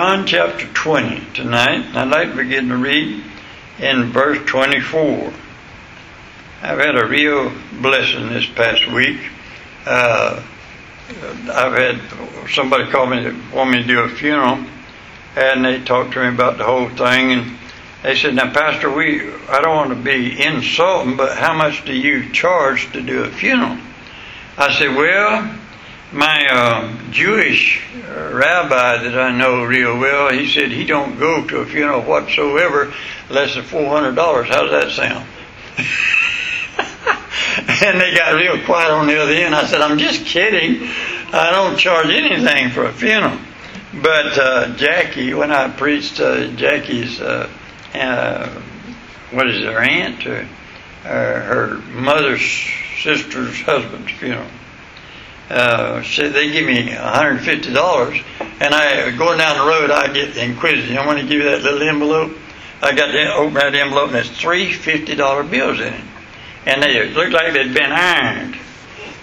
John chapter 20 tonight. I'd like to begin to read in verse 24. I've had a real blessing this past week. Uh, I've had somebody call me to want me to do a funeral, and they talked to me about the whole thing, and they said, "Now, Pastor, we I don't want to be insulting, but how much do you charge to do a funeral?" I said, "Well." My uh, Jewish rabbi that I know real well, he said he don't go to a funeral whatsoever less than four hundred dollars. How does that sound? and they got real quiet on the other end. I said, I'm just kidding. I don't charge anything for a funeral. But uh, Jackie, when I preached uh, Jackie's, uh, uh, what is it, her aunt, or, her mother's sister's husband's funeral, uh, said they give me $150, and I going down the road, I get inquisitive. I want to give you that little envelope. I got to open that envelope, and there's three $50 bills in it, and they looked like they'd been ironed.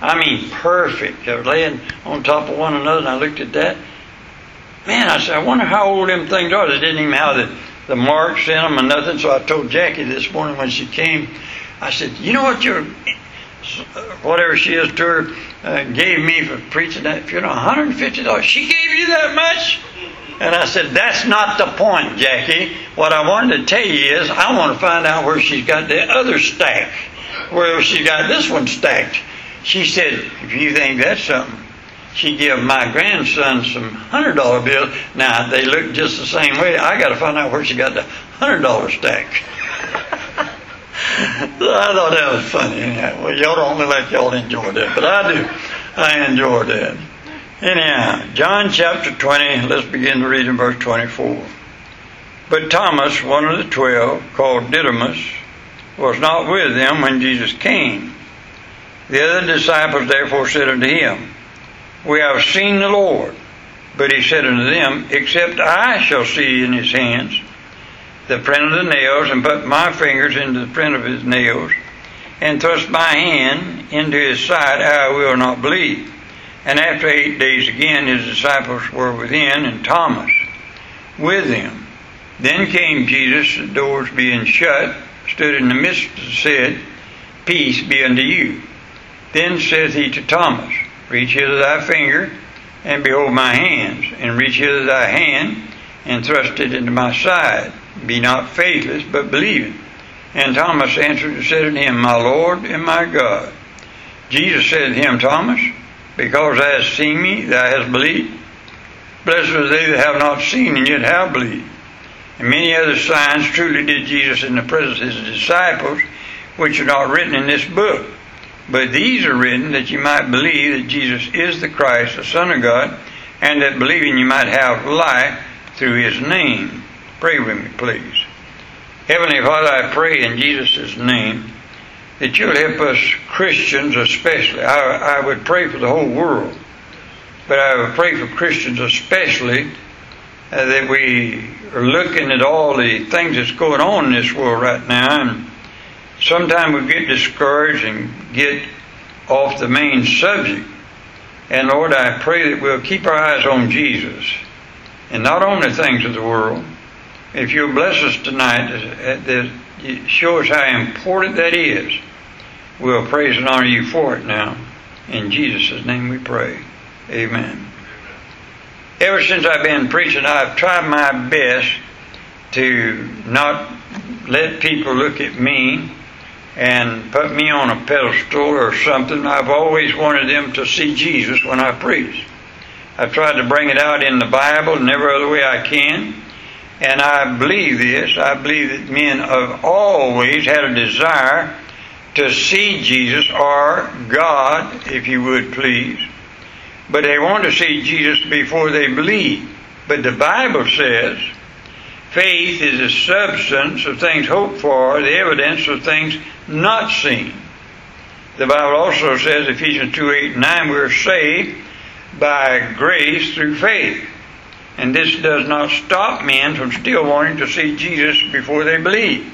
I mean, perfect. They were laying on top of one another, and I looked at that. Man, I said, I wonder how old them things are. They didn't even have the, the marks in them or nothing. So I told Jackie this morning when she came, I said, you know what your whatever she is to her, uh, gave me for preaching that funeral, $150. She gave you that much? And I said, That's not the point, Jackie. What I wanted to tell you is, I want to find out where she's got the other stack, where she got this one stacked. She said, If you think that's something, she give my grandson some hundred dollar bills. Now they look just the same way. I got to find out where she got the hundred dollar stack. I thought that was funny. Well, y'all don't look like y'all enjoyed that, but I do. I enjoyed that. Anyhow, John chapter 20, let's begin to read in verse 24. But Thomas, one of the twelve, called Didymus, was not with them when Jesus came. The other disciples therefore said unto him, We have seen the Lord. But he said unto them, Except I shall see in his hands the print of the nails, and put my fingers into the print of his nails, and thrust my hand into his side, I will not believe. And after eight days again, his disciples were within, and Thomas with them. Then came Jesus, the doors being shut, stood in the midst, and said, Peace be unto you. Then saith he to Thomas, Reach hither thy finger, and behold my hands, and reach hither thy hand, and thrust it into my side be not faithless, but believing. And Thomas answered and said unto him, My Lord and my God. Jesus said to him, Thomas, because thou hast seen me, thou hast believed. Blessed are they that have not seen and yet have believed. And many other signs truly did Jesus in the presence of his disciples, which are not written in this book. But these are written that you might believe that Jesus is the Christ, the Son of God, and that believing you might have life through his name. Pray with me, please. Heavenly Father, I pray in Jesus' name that you'll help us Christians especially. I, I would pray for the whole world, but I would pray for Christians especially uh, that we are looking at all the things that's going on in this world right now, and sometimes we get discouraged and get off the main subject. And Lord, I pray that we'll keep our eyes on Jesus and not on the things of the world if you'll bless us tonight, uh, uh, that show us how important that is. We'll praise and honor you for it now. In Jesus' name we pray. Amen. Ever since I've been preaching, I've tried my best to not let people look at me and put me on a pedestal or something. I've always wanted them to see Jesus when I preach. I've tried to bring it out in the Bible in every other way I can. And I believe this. I believe that men have always had a desire to see Jesus or God, if you would please. But they want to see Jesus before they believe. But the Bible says faith is the substance of things hoped for, the evidence of things not seen. The Bible also says, Ephesians 2 8 and 9, we're saved by grace through faith. And this does not stop men from still wanting to see Jesus before they believe.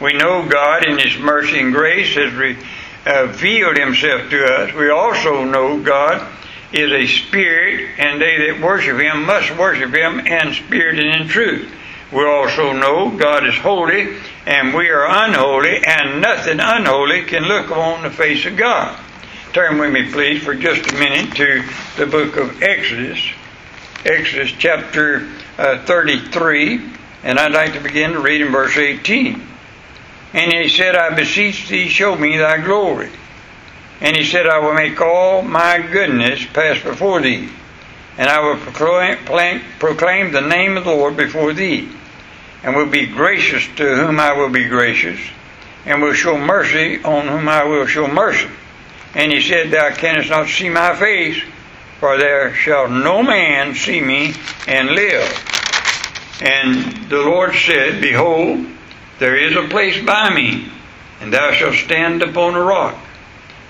We know God in His mercy and grace has uh, revealed Himself to us. We also know God is a spirit, and they that worship him must worship him in spirit and in truth. We also know God is holy, and we are unholy, and nothing unholy can look upon the face of God. Turn with me, please, for just a minute to the book of Exodus, Exodus chapter uh, 33, and I'd like to begin to read in verse 18. And he said, I beseech thee, show me thy glory. And he said, I will make all my goodness pass before thee, and I will proclaim, proclaim the name of the Lord before thee, and will be gracious to whom I will be gracious, and will show mercy on whom I will show mercy. And he said, Thou canst not see my face, for there shall no man see me and live. And the Lord said, Behold, there is a place by me, and thou shalt stand upon a rock.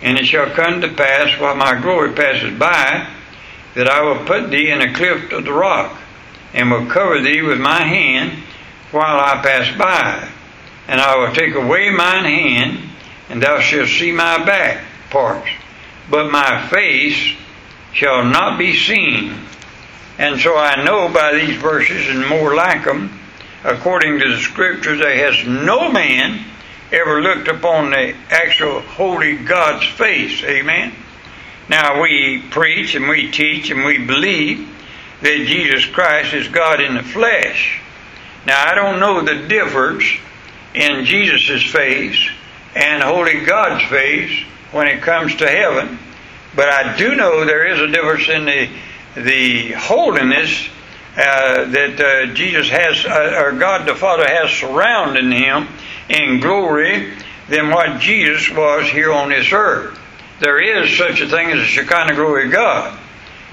And it shall come to pass while my glory passes by, that I will put thee in a cleft of the rock, and will cover thee with my hand while I pass by. And I will take away mine hand, and thou shalt see my back parts, but my face shall not be seen. And so I know by these verses and more like them, according to the scriptures, there has no man ever looked upon the actual holy God's face. Amen. Now we preach and we teach and we believe that Jesus Christ is God in the flesh. Now I don't know the difference in Jesus' face and holy God's face when it comes to heaven, but I do know there is a difference in the the holiness uh, that uh, Jesus has, uh, or God the Father has surrounding him in glory than what Jesus was here on this earth. There is such a thing as a Shekinah glory of God.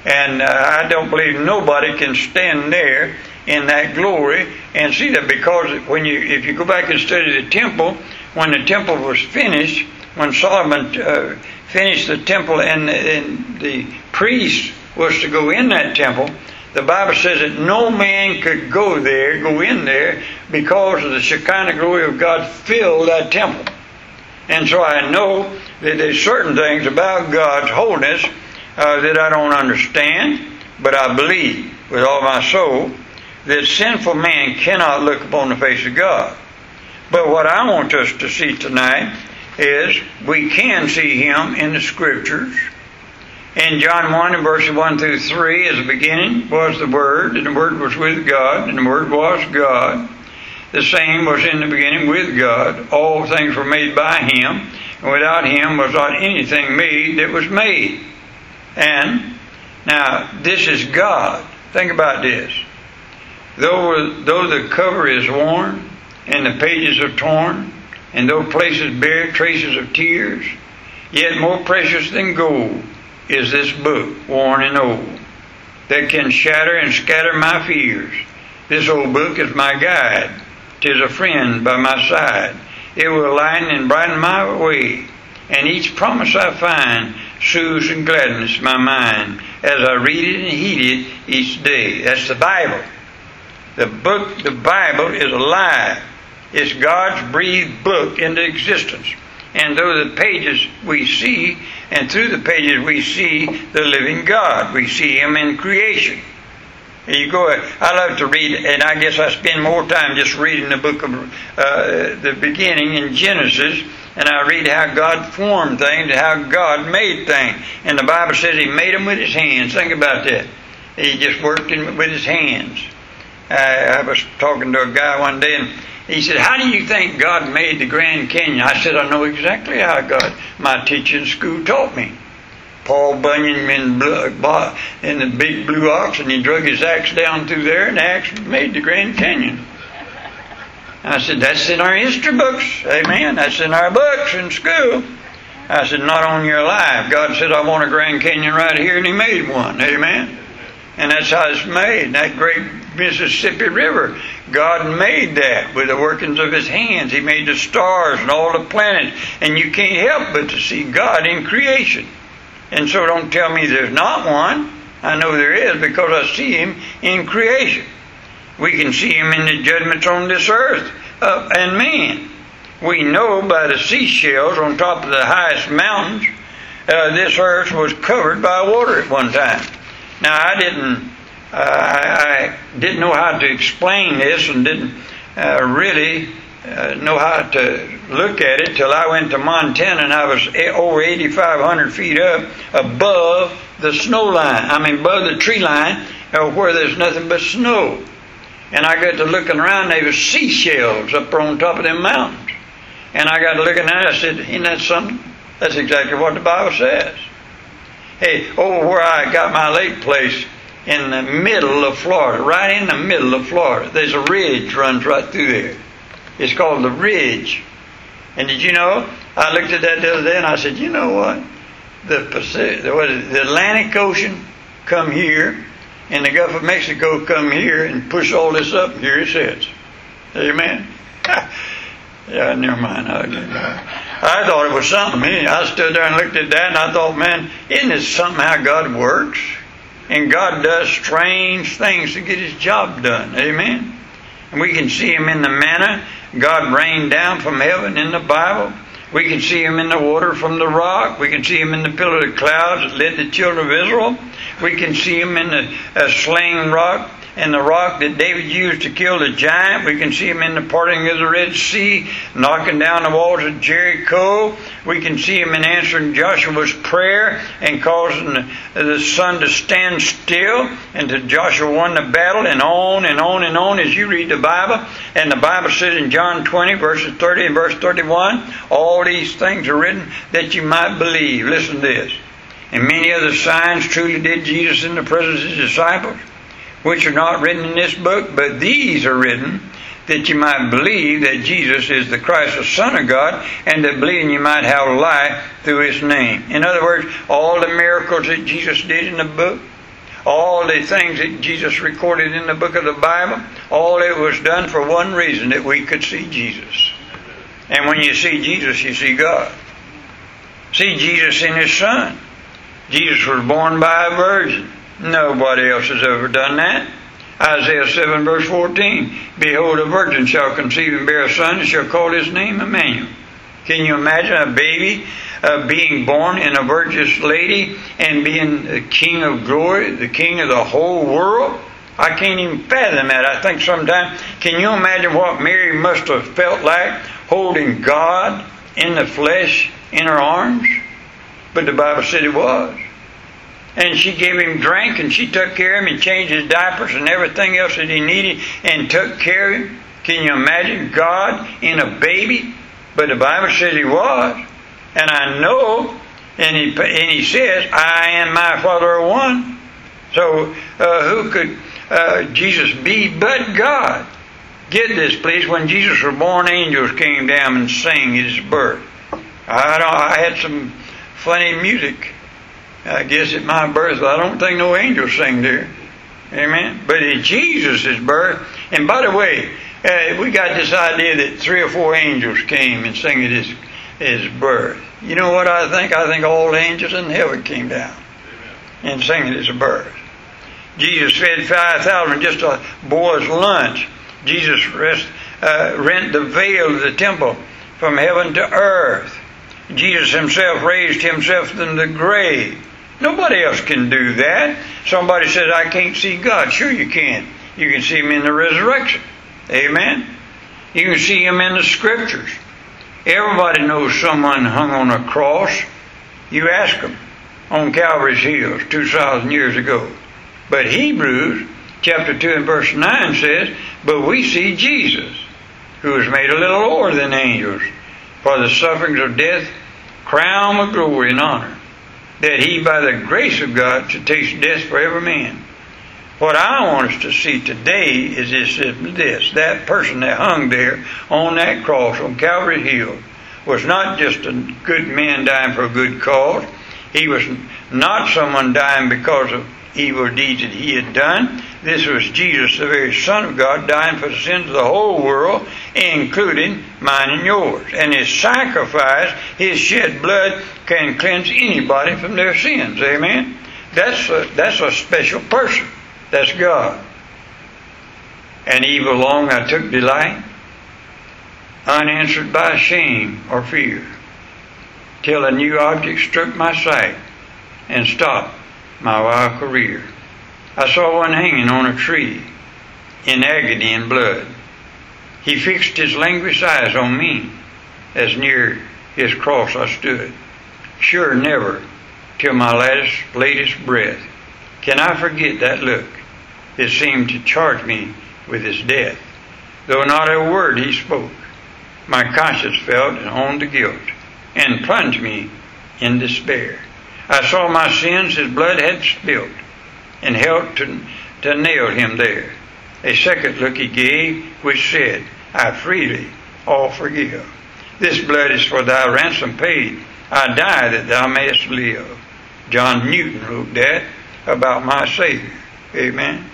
And uh, I don't believe nobody can stand there in that glory and see that because when you, if you go back and study the temple, when the temple was finished, when Solomon uh, finished the temple and, and the priest was to go in that temple, the Bible says that no man could go there, go in there, because of the Shekinah glory of God filled that temple. And so I know that there's certain things about God's holiness uh, that I don't understand, but I believe with all my soul that sinful man cannot look upon the face of God. But what I want us to see tonight is we can see Him in the Scriptures in John 1 and verses 1 through 3, as the beginning was the Word, and the Word was with God, and the Word was God. The same was in the beginning with God. All things were made by Him, and without Him was not anything made that was made. And now, this is God. Think about this. Though, though the cover is worn, and the pages are torn, and though places bear traces of tears, yet more precious than gold is this book, worn and old, that can shatter and scatter my fears. This old book is my guide. Tis a friend by my side. It will lighten and brighten my way, and each promise I find soothes and gladdens my mind as I read it and heed it each day. That's the Bible. The book, the Bible is alive. It's God's breathed book into existence. And though the pages we see, and through the pages we see the living God, we see Him in creation. You go. I love to read, and I guess I spend more time just reading the book of uh, the beginning in Genesis, and I read how God formed things, how God made things, and the Bible says He made them with His hands. Think about that. He just worked in, with His hands. I was talking to a guy one day, and he said, How do you think God made the Grand Canyon? I said, I know exactly how God, my teaching school taught me. Paul Bunyan in, in the big blue ox, and he drug his axe down through there, and axe made the Grand Canyon. I said, That's in our history books. Amen. That's in our books in school. I said, Not on your life. God said, I want a Grand Canyon right here, and He made one. Amen. And that's how it's made. That great Mississippi River. God made that with the workings of His hands. He made the stars and all the planets. And you can't help but to see God in creation. And so don't tell me there's not one. I know there is because I see Him in creation. We can see Him in the judgments on this earth uh, and man. We know by the seashells on top of the highest mountains uh, this earth was covered by water at one time. Now I didn't, uh, I, I, didn't know how to explain this and didn't uh, really uh, know how to look at it till I went to Montana and I was over 8,500 feet up above the snow line. I mean, above the tree line uh, where there's nothing but snow. And I got to looking around, there was seashells up on top of them mountains. And I got to looking at it, I said, Isn't that something? That's exactly what the Bible says. Hey, over where I got my lake place in the middle of Florida, right in the middle of Florida, there's a ridge runs right through there. It's called the Ridge. And did you know? I looked at that the other day and I said, you know what? The Pacific, the Atlantic Ocean come here, and the Gulf of Mexico come here and push all this up. Here it says, Amen. yeah, never mind. I thought it was something. I stood there and looked at that, and I thought, man, isn't it something how God works? And God does strange things to get His job done. Amen. And we can see Him in the manna God rained down from heaven in the Bible. We can see him in the water from the rock. We can see him in the pillar of clouds that led the children of Israel. We can see him in the uh, sling rock and the rock that David used to kill the giant. We can see him in the parting of the Red Sea, knocking down the walls of Jericho. We can see him in answering Joshua's prayer and causing the, sun to stand still until Joshua won the battle, and on and on and on as you read the Bible. And the Bible says in John 20, verses 30 and verse 31, all these things are written that you might believe. Listen to this. And many other signs truly did Jesus in the presence of his disciples which are not written in this book, but these are written that you might believe that Jesus is the Christ, the Son of God, and that believing you might have life through His name. In other words, all the miracles that Jesus did in the book, all the things that Jesus recorded in the book of the Bible, all it was done for one reason that we could see Jesus. And when you see Jesus, you see God. See Jesus in His Son. Jesus was born by a virgin. Nobody else has ever done that. Isaiah 7 verse 14. Behold, a virgin shall conceive and bear a son and shall call his name Emmanuel. Can you imagine a baby uh, being born in a virgin's lady and being the king of glory, the king of the whole world? I can't even fathom that. I think sometimes, can you imagine what Mary must have felt like holding God in the flesh in her arms? But the Bible said it was and she gave him drink and she took care of him and changed his diapers and everything else that he needed and took care of him. Can you imagine God in a baby? But the Bible says he was. And I know, and he, and he says, I and my Father are one. So uh, who could uh, Jesus be but God? Get this, please. When Jesus was born, angels came down and sang his birth. I, I had some funny music I guess at my birth, I don't think no angels sing there. Amen. But at Jesus' birth, and by the way, uh, we got this idea that three or four angels came and sang at his, his birth. You know what I think? I think all the angels in heaven came down and sang at his birth. Jesus fed 5,000 just a boy's lunch. Jesus rest, uh, rent the veil of the temple from heaven to earth. Jesus himself raised himself from the grave. Nobody else can do that. Somebody says, I can't see God. Sure, you can. You can see Him in the resurrection. Amen. You can see Him in the scriptures. Everybody knows someone hung on a cross. You ask them on Calvary's hills 2,000 years ago. But Hebrews chapter 2 and verse 9 says, But we see Jesus, who is made a little lower than angels, for the sufferings of death, crown with glory and honor that he, by the grace of God, should taste death for every man. What I want us to see today is this, this that person that hung there on that cross on Calvary Hill was not just a good man dying for a good cause. He was not someone dying because of evil deeds that he had done. This was Jesus, the very Son of God, dying for the sins of the whole world, including mine and yours. And his sacrifice, his shed blood, can cleanse anybody from their sins. Amen? That's a, that's a special person. That's God. And evil long I took delight, unanswered by shame or fear till a new object struck my sight and stopped my wild career. I saw one hanging on a tree in agony and blood. He fixed his languished eyes on me as near his cross I stood. Sure, never, till my latest, latest breath, can I forget that look. It seemed to charge me with his death. Though not a word he spoke, my conscience felt and owned the guilt, and plunged me in despair. I saw my sins his blood had spilt, and helped to, to nail him there. A second look he gave, which said, I freely all forgive. This blood is for thy ransom paid. I die that thou mayest live. John Newton wrote that about my Savior. Amen.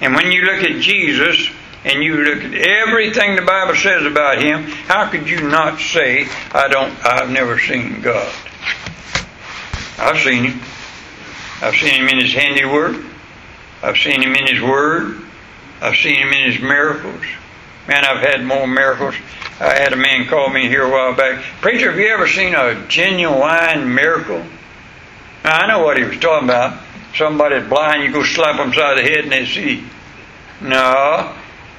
And when you look at Jesus and you look at everything the Bible says about him, how could you not say, I don't I've never seen God? I've seen him. I've seen him in his handiwork. I've seen him in his word. I've seen him in his miracles. Man, I've had more miracles. I had a man call me here a while back. Preacher, have you ever seen a genuine miracle? Now, I know what he was talking about. Somebody's blind, you go slap them side of the head and they see. No,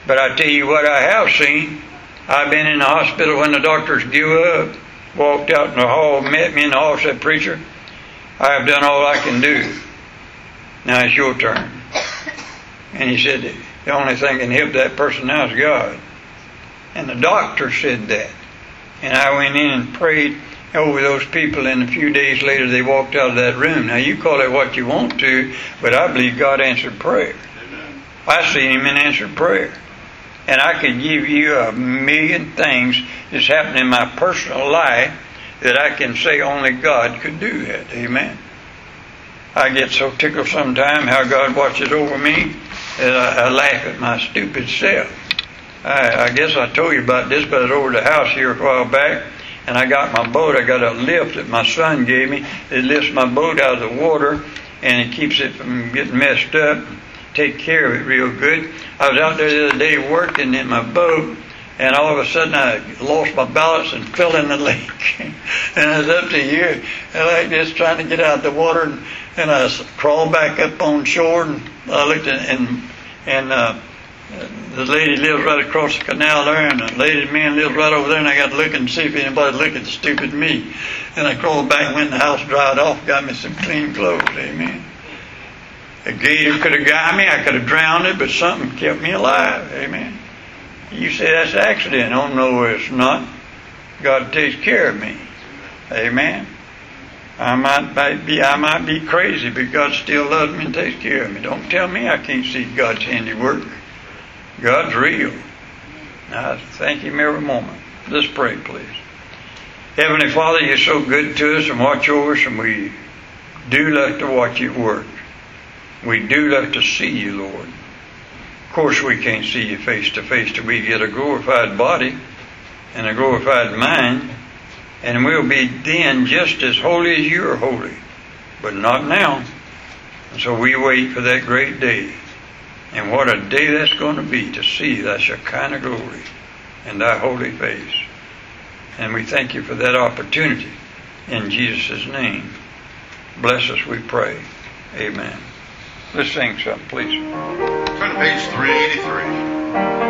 but I tell you what I have seen. I've been in the hospital when the doctors give up, walked out in the hall, met me in the hall, said, Preacher, I have done all I can do. Now it's your turn. And he said, the only thing can help that person now is God. And the doctor said that. And I went in and prayed over those people, and a few days later they walked out of that room. Now you call it what you want to, but I believe God answered prayer. I seen Him in answered prayer. And I could give you a million things that's happened in my personal life that I can say only God could do that. Amen. I get so tickled sometimes how God watches over me that I, I laugh at my stupid self. I, I guess I told you about this, but I was over the house here a while back, and I got my boat. I got a lift that my son gave me. It lifts my boat out of the water, and it keeps it from getting messed up. Take care of it real good. I was out there the other day working in my boat, and all of a sudden I lost my balance and fell in the lake. and I was up to here, and like this, trying to get out of the water, and, and I crawled back up on shore, and I looked at, and and uh, the lady lives right across the canal there, and the lady man lives right over there, and I got to look and see if anybody look at stupid me. And I crawled back, in the house, dried off, got me some clean clothes. Amen. A gator could have got me, I could have drowned it, but something kept me alive. Amen. You say that's an accident. Oh no, it's not. God takes care of me. Amen. I might be I might be crazy, but God still loves me and takes care of me. Don't tell me I can't see God's handiwork. God's real. I thank Him every moment. Let's pray, please. Heavenly Father, you're so good to us and watch over us, and we do love to watch you work. We do love to see you, Lord. Of course, we can't see you face to face till we get a glorified body and a glorified mind, and we'll be then just as holy as you are holy, but not now. And so we wait for that great day. And what a day that's going to be to see thy Shekinah glory and thy holy face. And we thank you for that opportunity in Jesus' name. Bless us, we pray. Amen. Let's sing something, please. Turn to page 383.